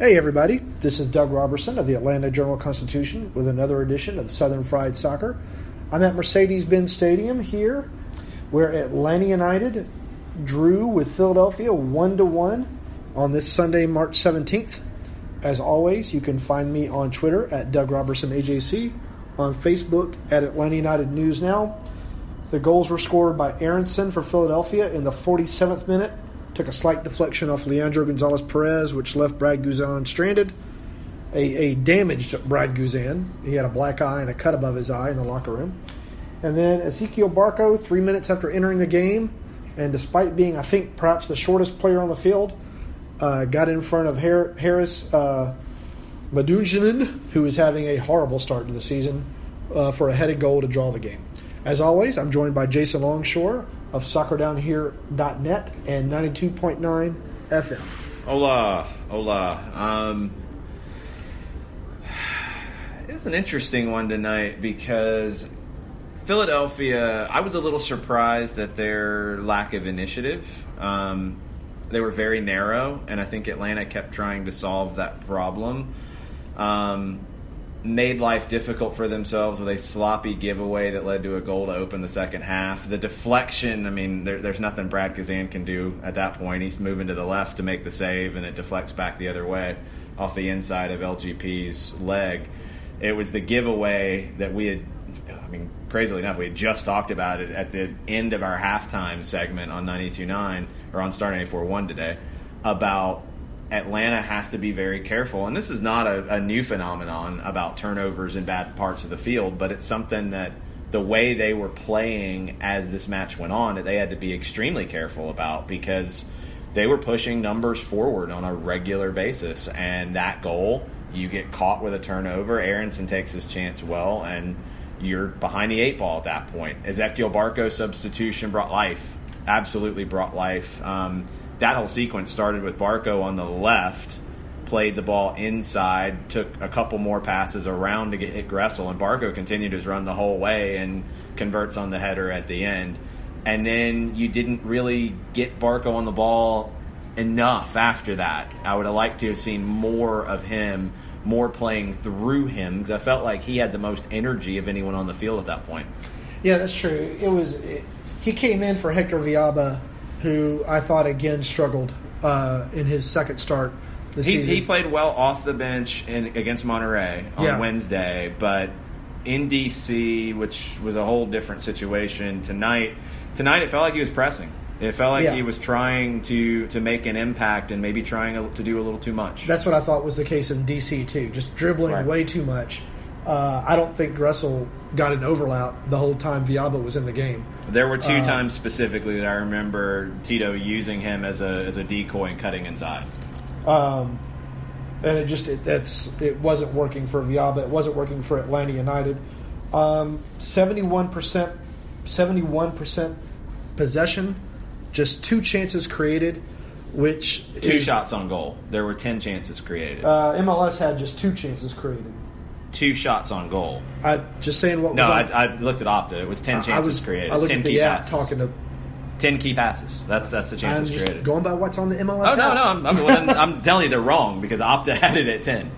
Hey, everybody. This is Doug Roberson of the Atlanta Journal Constitution with another edition of Southern Fried Soccer. I'm at Mercedes Benz Stadium here, where Atlanta United drew with Philadelphia 1 to 1 on this Sunday, March 17th. As always, you can find me on Twitter at Doug Roberson AJC, on Facebook at Atlanta United News Now. The goals were scored by Aaronson for Philadelphia in the 47th minute took a slight deflection off Leandro Gonzalez Pirez, which left Brad Guzan stranded. A, a, damaged Brad Guzan. He had a black eye and a cut above his eye in the locker room. And then Ezequiel Barco, three minutes after entering the game, and despite being, I think, perhaps the shortest player on the field, uh, got in front of Har- Haris uh, Medunjanin, who is having a horrible start to the season, uh, for a headed goal to draw the game. As always, I'm joined by Jason Longshore, of soccerdownhere.net and 92.9 FM. Hola, hola. Um, it's an interesting one tonight because Philadelphia, I was a little surprised at their lack of initiative. Um, they were very narrow, and I think Atlanta kept trying to solve that problem. Um, made life difficult for themselves with a sloppy giveaway that led to a goal to open the second half. The deflection, I mean, there, there's nothing Brad Guzan can do at that point. He's moving to the left to make the save, and it deflects back the other way off the inside of LGP's leg. It was the giveaway that we had, I mean, crazily enough, we had just talked about it at the end of our halftime segment on 92.9 or on Star 94.1 today about Atlanta has to be very careful. And this is not a, a, new phenomenon about turnovers in bad parts of the field, but it's something that the way they were playing as this match went on, that they had to be extremely careful about because they were pushing numbers forward on a regular basis. And that goal, you get caught with a turnover. Aaronson takes his chance well, and you're behind the eight ball at that point. Ezequiel Barco's substitution brought life, absolutely brought life. Um, that whole sequence started with Barco on the left, played the ball inside, took a couple more passes around to get hit Gressel, and Barco continued his run the whole way and converts on the header at the end. And then you didn't really get Barco on the ball enough after that. I would have liked to have seen more of him, more playing through him, because I felt like he had the most energy of anyone on the field at that point. Yeah, that's true. It was it, he came in for Hector Villalba who I thought again struggled uh, in his second start. This he, season. he played well off the bench in, against Monterrey on Yeah. Wednesday, but in DC, which was a whole different situation tonight. Tonight, it felt like he was pressing. It felt like Yeah. he was trying to to make an impact and maybe trying to do a little too much. That's what I thought was the case in DC too. Just dribbling Right. way too much. Uh, I don't think Gressel got an overlap the whole time Villalba was in the game. There were two Uh, times specifically that I remember Tito using him as a as a decoy and cutting inside. Um, and it just it, that's it wasn't working for Villalba. It wasn't working for Atlanta United. Seventy one percent, seventy one percent possession, just two chances created, which Two is- shots on goal. There were ten chances created. Uh, MLS had just two chances created. Two shots on goal. I just saying what No, was I, I looked at Opta. It was ten I- I chances was- created. I looked ten at key the app passes. talking to. ten key passes. That's that's the I'm chances just created. going by what's on the MLS. Oh no, app. no, I'm, I'm, I'm telling you they're wrong because Opta had it at ten.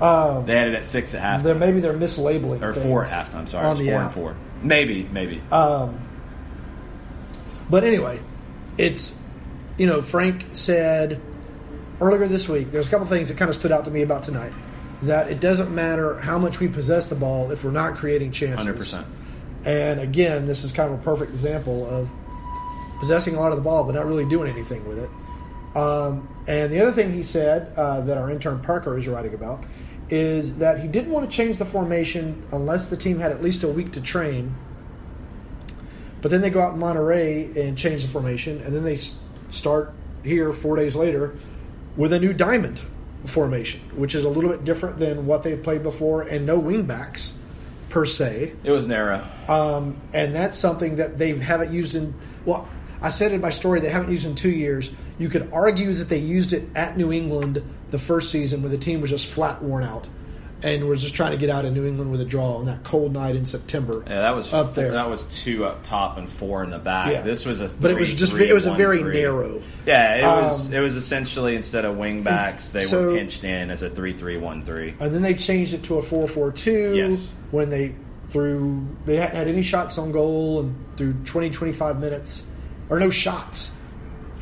Um, They had it at six at they're, maybe they're mislabeling or four at halftime. Sorry, it on was the four app. and four. Maybe, maybe. Um, but anyway, it's you know Frank said earlier this week, there's a couple things that kind of stood out to me about tonight. That it doesn't matter how much we possess the ball if we're not creating chances. 100%. And again, this is kind of a perfect example of possessing a lot of the ball but not really doing anything with it. Um, and the other thing he said uh, that our intern Parker is writing about is that he didn't want to change the formation unless the team had at least a week to train. But then they go out in Monterrey and change the formation, and then they start here four days later with a new diamond formation, which is a little bit different than what they've played before, and no wingbacks per se. It was narrow. Um, and that's something that they haven't used in. Well, I said in my story they haven't used in two years. You could argue that they used it at New England the first season when the team was just flat worn out, and was just trying to get out of New England with a draw on that cold night in September. Yeah, that was up there. That was two up top and four in the back. Yeah. This was a three, But it was just- three, it was a very three. narrow. Yeah, it was Um, it was essentially instead of wing backs, they so- were pinched in as a three three one three. And then they changed it to a four four two Yes. when they threw they hadn't had any shots on goal and through 20 25 minutes or no shots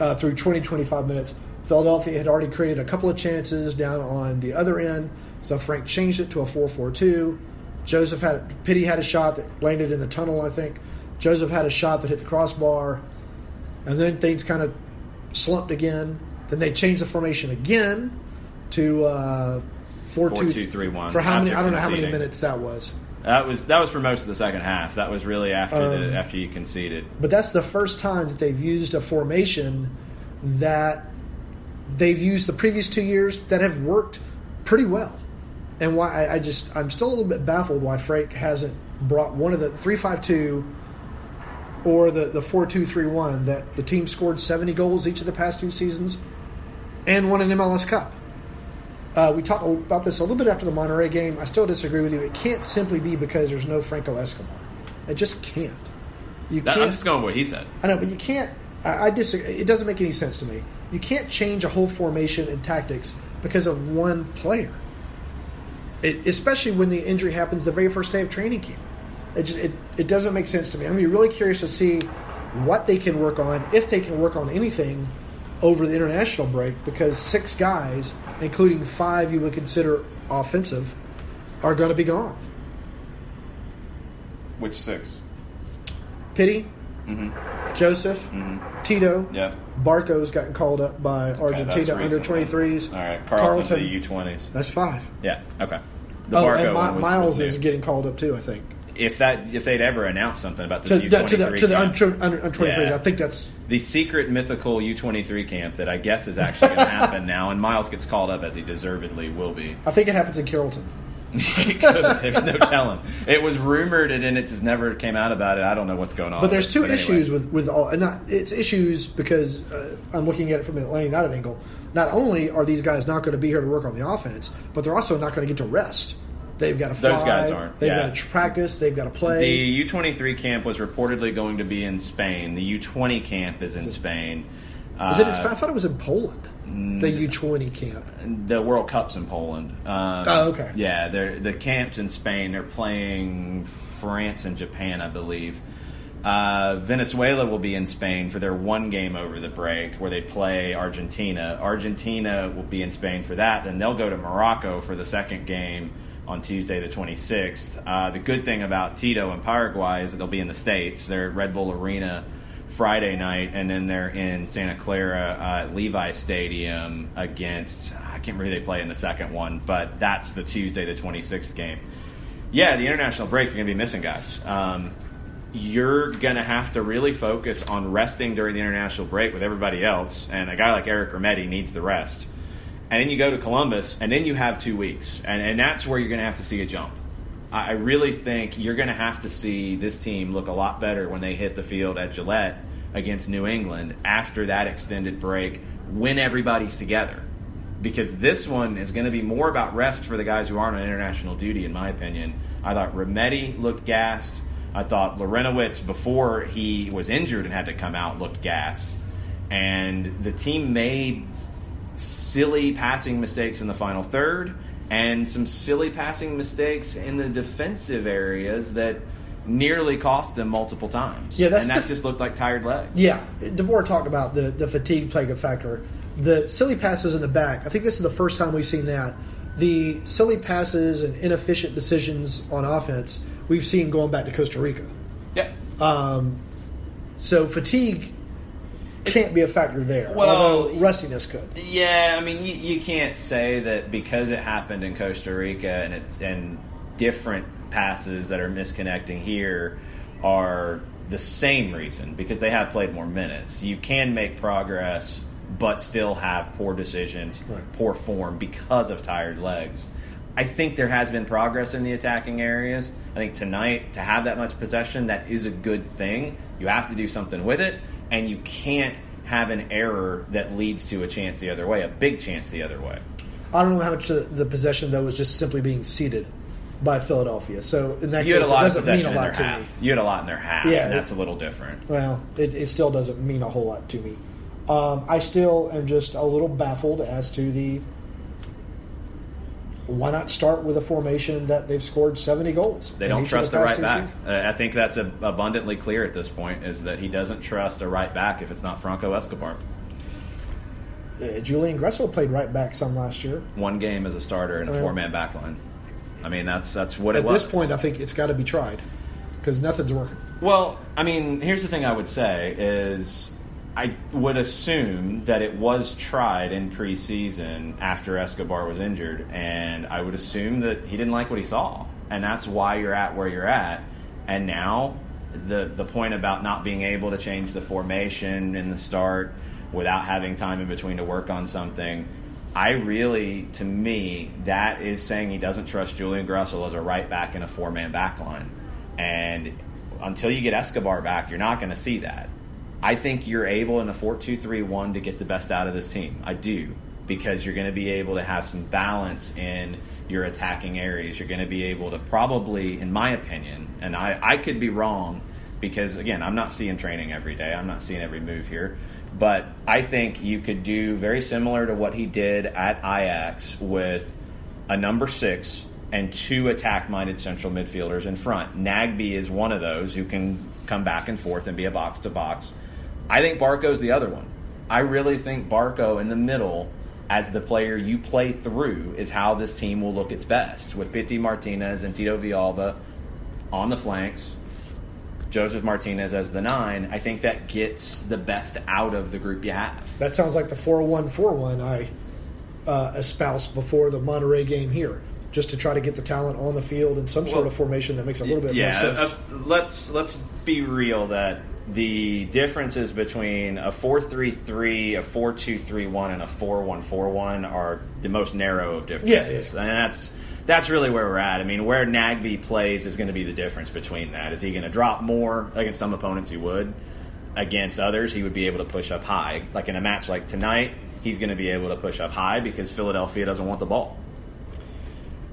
uh, through 20 25 minutes. Philadelphia had already created a couple of chances down on the other end, so Frank changed it to a 4-4-2. Josef had Pity had a shot that landed in the tunnel, I think. Josef had a shot that hit the crossbar, and then things kind of slumped again. Then they changed the formation again to uh, four two 4-2-3-1 for how many? I don't know how many minutes that was, That was that was for most of the second half. That was really after Um, the after you conceded. but that's the first time that they've used a formation that they've used the previous two years that have worked pretty well. And why I, I just I'm still a little bit baffled why Frank hasn't brought one of the three five two or the the four two three one that the team scored seventy goals each of the past two seasons and won an MLS Cup. Uh, we talked about this a little bit after the Monterrey game. I still disagree with you. It can't simply be because there's no Franco Escobar. It just can't. You can't. I'm just going with what he said. I know, but you can't. I, I disagree. It doesn't make any sense to me. You can't change a whole formation and tactics because of one player. It, especially when the injury happens the very first day of training camp. It just it, it doesn't make sense to me. I'm really curious to see what they can work on, if they can work on anything over the international break, because six guys, including five you would consider offensive, are going to be gone. Which six? Pity, mm-hmm. Josef, mm-hmm. Tito, Yeah. Barco's gotten called up by Argentina that's under 23s. All right, Carleton, to the U twenties. That's five. Yeah. Okay. The oh, Barco and Mi- was, Miles was is getting called up too. I think if that if they'd ever announced something about this U the, twenty to the to the under, under, under 23s. Yeah. I think that's the secret mythical U twenty three camp that I guess is actually going to happen now, and Miles gets called up as he deservedly will be. I think it happens in Carrollton. There's no telling. It was rumored, and then it just never came out about it. I don't know what's going on. But there's two anyway. issues with with all, and not it's issues because uh, I'm looking at it from the Atlanta United angle. Not only are these guys not going to be here to work on the offense, but they're also not going to get to rest. They've got to fly. Those guys aren't, They've yeah. got to practice. They've got to play. The. U twenty three camp was reportedly going to be in Spain. The U twenty camp is in Spain. Is it in Uh, Spain? I thought it was in Poland. The U20 camp. the World Cup's in Poland. Um, Oh, okay. Yeah, they're, the camps in Spain. They're playing France and Japan, I believe. Uh, Venezuela will be in Spain for their one game over the break, where they play Argentina. Argentina will be in Spain for that. Then they'll go to Morocco for the second game on Tuesday, the 26th. Uh, the good thing about Tito and Paraguay is that they'll be in the States. They're at Red Bull Arena Friday night, and then they're in Santa Clara uh, Levi Stadium against, I can't remember who they play in the second one, but that's the Tuesday, the 26th game. Yeah, the international break, you're going to be missing guys. Um, you're going to have to really focus on resting during the international break with everybody else, and a guy like Eric Remedi needs the rest. And then you go to Columbus, and then you have two weeks, and, and that's where you're going to have to see a jump. I really think you're going to have to see this team look a lot better when they hit the field at Gillette against New England after that extended break when everybody's together. Because this one is going to be more about rest for the guys who aren't on international duty, in my opinion. I thought Remedi looked gassed. I thought Larentowicz, before he was injured and had to come out, looked gassed. And the team made silly passing mistakes in the final third and some silly passing mistakes in the defensive areas that nearly cost them multiple times. Yeah, and that the- just looked like tired legs. Yeah, DeBoer talked about the, the fatigue playing a factor. the silly passes in the back. I think this is the first time we've seen that. The silly passes and inefficient decisions on offense we've seen going back to Costa Rica. Yeah. Um, so fatigue can't be a factor there. Well, although rustiness could. Yeah, I mean, you, you can't say that because it happened in Costa Rica and it's and different passes that are misconnecting here are the same reason because they have played more minutes. You can make progress, but still have poor decisions, Right. poor form because of tired legs. I think there has been progress in the attacking areas. I think tonight, to have that much possession, that is a good thing. You have to do something with it, and you can't have an error that leads to a chance the other way, a big chance the other way. I don't know how much the, the possession though was just simply being ceded by Philadelphia. So in that You had case, a lot it doesn't mean possession a lot to me. You had a lot in their half, Yeah, and it- that's a little different. Well, it, it still doesn't mean a whole lot to me. Um, I still am just a little baffled as to the why not start with a formation that they've scored 70 goals. They don't trust the past right back. Uh, I think that's a, abundantly clear at this point. Is that he doesn't trust a right back if it's not Franco Escobar. Uh, Julian Gressel played right back some last year. One game as a starter in a Well- four man back line. I mean, that's that's what it was. At this point, I think it's got to be tried because nothing's working. Well, I mean, here's the thing I would say is I would assume that it was tried in preseason after Escobar was injured, and I would assume that he didn't like what he saw, and that's why you're at where you're at. And now, the the point about not being able to change the formation in the start without having time in between to work on something. I really, to me, that is saying he doesn't trust Julian Gressel as a right back in a four man back line. And until you get Escobar back, you're not going to see that. I think you're able in a 4 2 3 1 to get the best out of this team. I do. Because you're going to be able to have some balance in your attacking areas. You're going to be able to probably, in my opinion, and I, I could be wrong because, again, I'm not seeing training every day, I'm not seeing every move here. But I think you could do very similar to what he did at Ajax with a number six and two attack minded central midfielders in front. Nagbe is one of those who can come back and forth and be a box to box. I think Barco's the other one. I really think Barco in the middle as the player you play through is how this team will look its best with Pity Martinez and Tito Villalba on the flanks. Josef Martinez as the nine, I think that gets the best out of the group you have. That sounds like the 4 1 4 1 I uh, espoused before the Monterrey game here, just to try to get the talent on the field in some sort of formation that makes a little bit yeah, more sense. uh, let's let's be real that the differences between a 4-3-3, a 4-2-3-1 and a 4-1-4-1 are the most narrow of differences. Yeah, yeah. And that's that's really where we're at. I mean, where Nagbe plays is going to be the difference between that. Is he going to drop more against some opponents he would against others he would be able to push up high. Like in a match like tonight, he's going to be able to push up high because Philadelphia doesn't want the ball.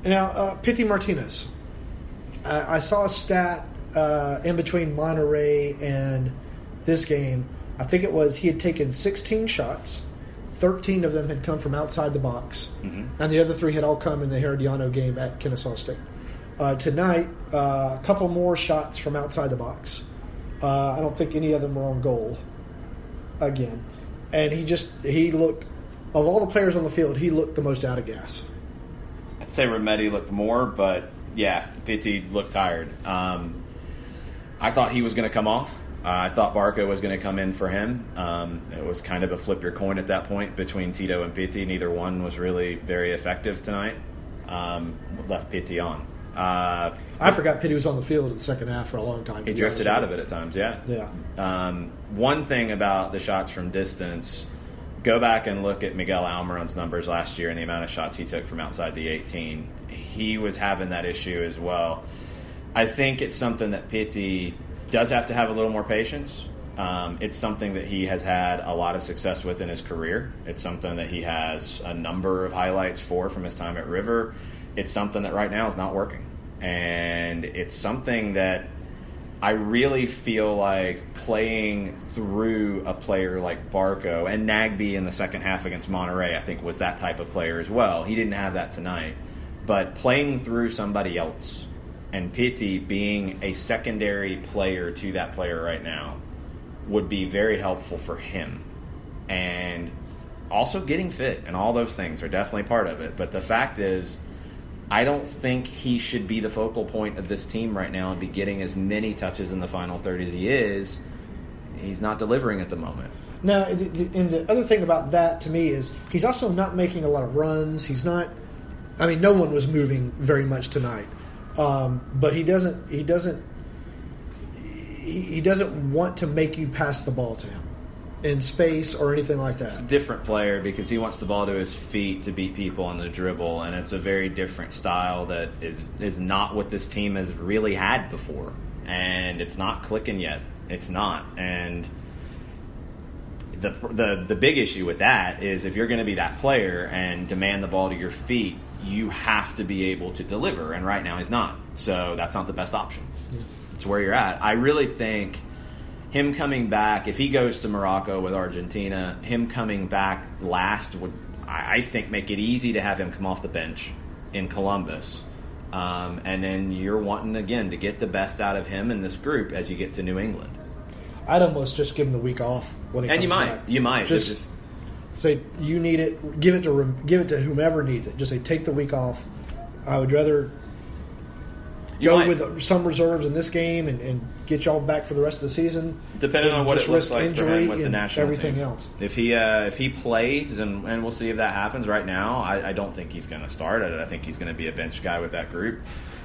Now, uh, Martinez. I, I saw a stat uh, in between Monterrey and this game. I think it was he had taken 16 shots. 13 of them had come from outside the box, and the other three had all come in the Herediano game at Kennesaw State. Uh, tonight, uh, a couple more shots from outside the box. Uh, I don't think any of them were on goal. Again, and he just he looked of all the players on the field, he looked the most out of gas. I'd say Remedi looked more, but yeah, Pity looked tired. Um, I thought he was going to come off. Uh, I thought Barco was going to come in for him. Um, it was kind of a flip your coin at that point between Tito and Pity. Neither one was really very effective tonight. Um, left Pity on. Uh, I forgot Pity was on the field in the second half for a long time. he drifted out of it at times, yeah. Yeah. Um, one thing about the shots from distance, go back and look at Miguel Almiron's numbers last year and the amount of shots he took from outside the 18. He was having that issue as well. I think it's something that Pity does have to have a little more patience. Um, it's something that he has had a lot of success with in his career. It's something that he has a number of highlights for from his time at River. It's something that right now is not working. And it's something that I really feel like playing through a player like Barco and Nagbe in the second half against Monterrey, I think was that type of player as well. He didn't have that tonight. But playing through somebody else and Pity being a secondary player to that player right now would be very helpful for him. And also getting fit and all those things are definitely part of it. But the fact is, I don't think he should be the focal point of this team right now and be getting as many touches in the final third as he is. He's not delivering at the moment. Now, and the other thing about that to me is he's also not making a lot of runs. He's not. I mean, no one was moving very much tonight, um, but he doesn't. He doesn't. He, he doesn't want to make you pass the ball to him in space or anything like that. It's a different player because he wants the ball to his feet to beat people on the dribble, and it's a very different style that is is not what this team has really had before, and it's not clicking yet. It's not, and the the the big issue with that is if you're going to be that player and demand the ball to your feet, you have to be able to deliver, and right now he's not. So that's not the best option. Yeah. It's where you're at. I really think him coming back, if he goes to Morocco with Argentina, him coming back last would, I think, make it easy to have him come off the bench in Columbus. Um, and then you're wanting, again, to get the best out of him in this group as you get to New England. I'd almost just give him the week off when he and you might, back. you might just say you need it. Give it to give it to whomever needs it. Just say take the week off. I would rather go might. with some reserves in this game and, and, get y'all back for the rest of the season. Depending on what it looks like for him with the national everything team. else. If he uh, if he plays and, and we'll see if that happens. Right now, I, I don't think he's going to start. I, I think he's going to be a bench guy with that group.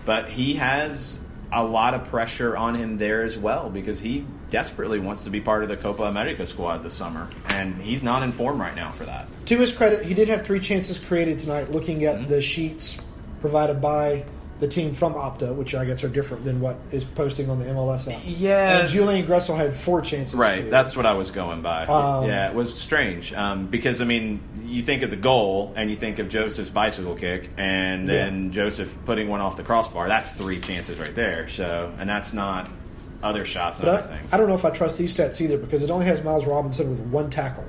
But he has a lot of pressure on him there as well because he desperately wants to be part of the Copa America squad this summer, and he's not in form right now for that. To his credit, he did have three chances created tonight. Looking at mm-hmm. the sheets provided by the team from Opta, which I guess are different than what is posting on the MLS app. Yeah. And Julian Gressel had four chances. Right. That's what I was going by. Um, yeah, it was strange um, because I mean, you think of the goal and you think of Josef's bicycle kick, and then yeah. Josef putting one off the crossbar. That's three chances right there. So, and that's not other shots and other I, things. I don't know if I trust these stats either because it only has Miles Robinson with one tackle.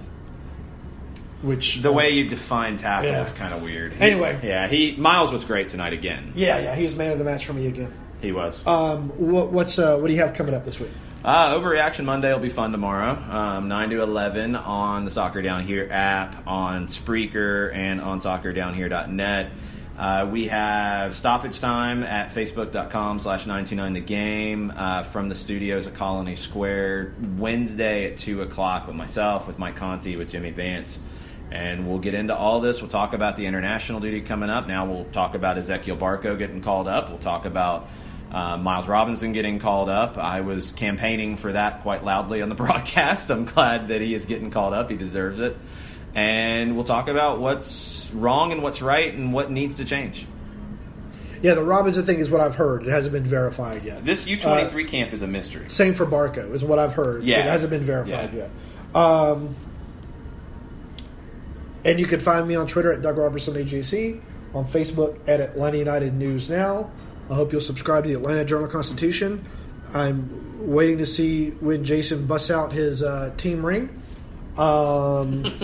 Which the way you define tackle yeah. is kind of weird. He, anyway, yeah, he Miles was great tonight again. Yeah, yeah, he was man of the match for me again. He was. Um, what, what's uh, what do you have coming up this week? Uh, Overreaction Monday will be fun tomorrow, um, 9 to 11 on the Soccer Down Here app, on Spreaker, and on soccerdownhere.net. Uh, we have stoppage time at facebook.com slash 929 the game uh, from the studios at Colony Square Wednesday at 2 o'clock with myself, with Mike Conti, with Jimmy Vance. And we'll get into all this. We'll talk about the international duty coming up. Now we'll talk about Ezequiel Barco getting called up. We'll talk about uh, Miles Robinson getting called up. I was campaigning for that quite loudly on the broadcast. I'm glad that he is getting called up. He deserves it. And we'll talk about what's wrong and what's right and what needs to change. Yeah, the Robinson thing is what I've heard. It hasn't been verified yet. This U23 uh, camp is a mystery. Same for Barco, is what I've heard. Yeah. It hasn't been verified yeah. yet. Um, and you can find me on Twitter at Doug Roberson AJC, on Facebook at Atlanta United News Now. I hope you'll subscribe to the Atlanta Journal Constitution. I'm waiting to see when Jason busts out his uh, team ring. Um,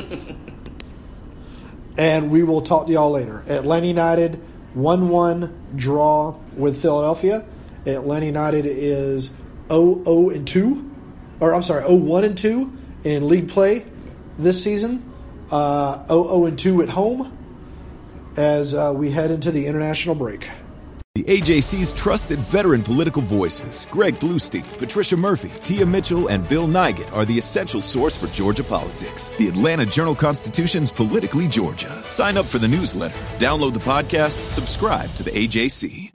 and we will talk to y'all later. Atlanta United 1 1 draw with Philadelphia. Atlanta United is 0 0 and 2, or I'm sorry, 0 1 and 2 in league play this season uh, 0 and 2 at home as uh, we head into the international break. The AJC's trusted veteran political voices, Greg Bluestein, Patricia Murphy, Tia Mitchell, and Bill Nigut, are the essential source for Georgia politics. The Atlanta Journal Constitution's Politically Georgia. Sign up for the newsletter, download the podcast, subscribe to the AJC.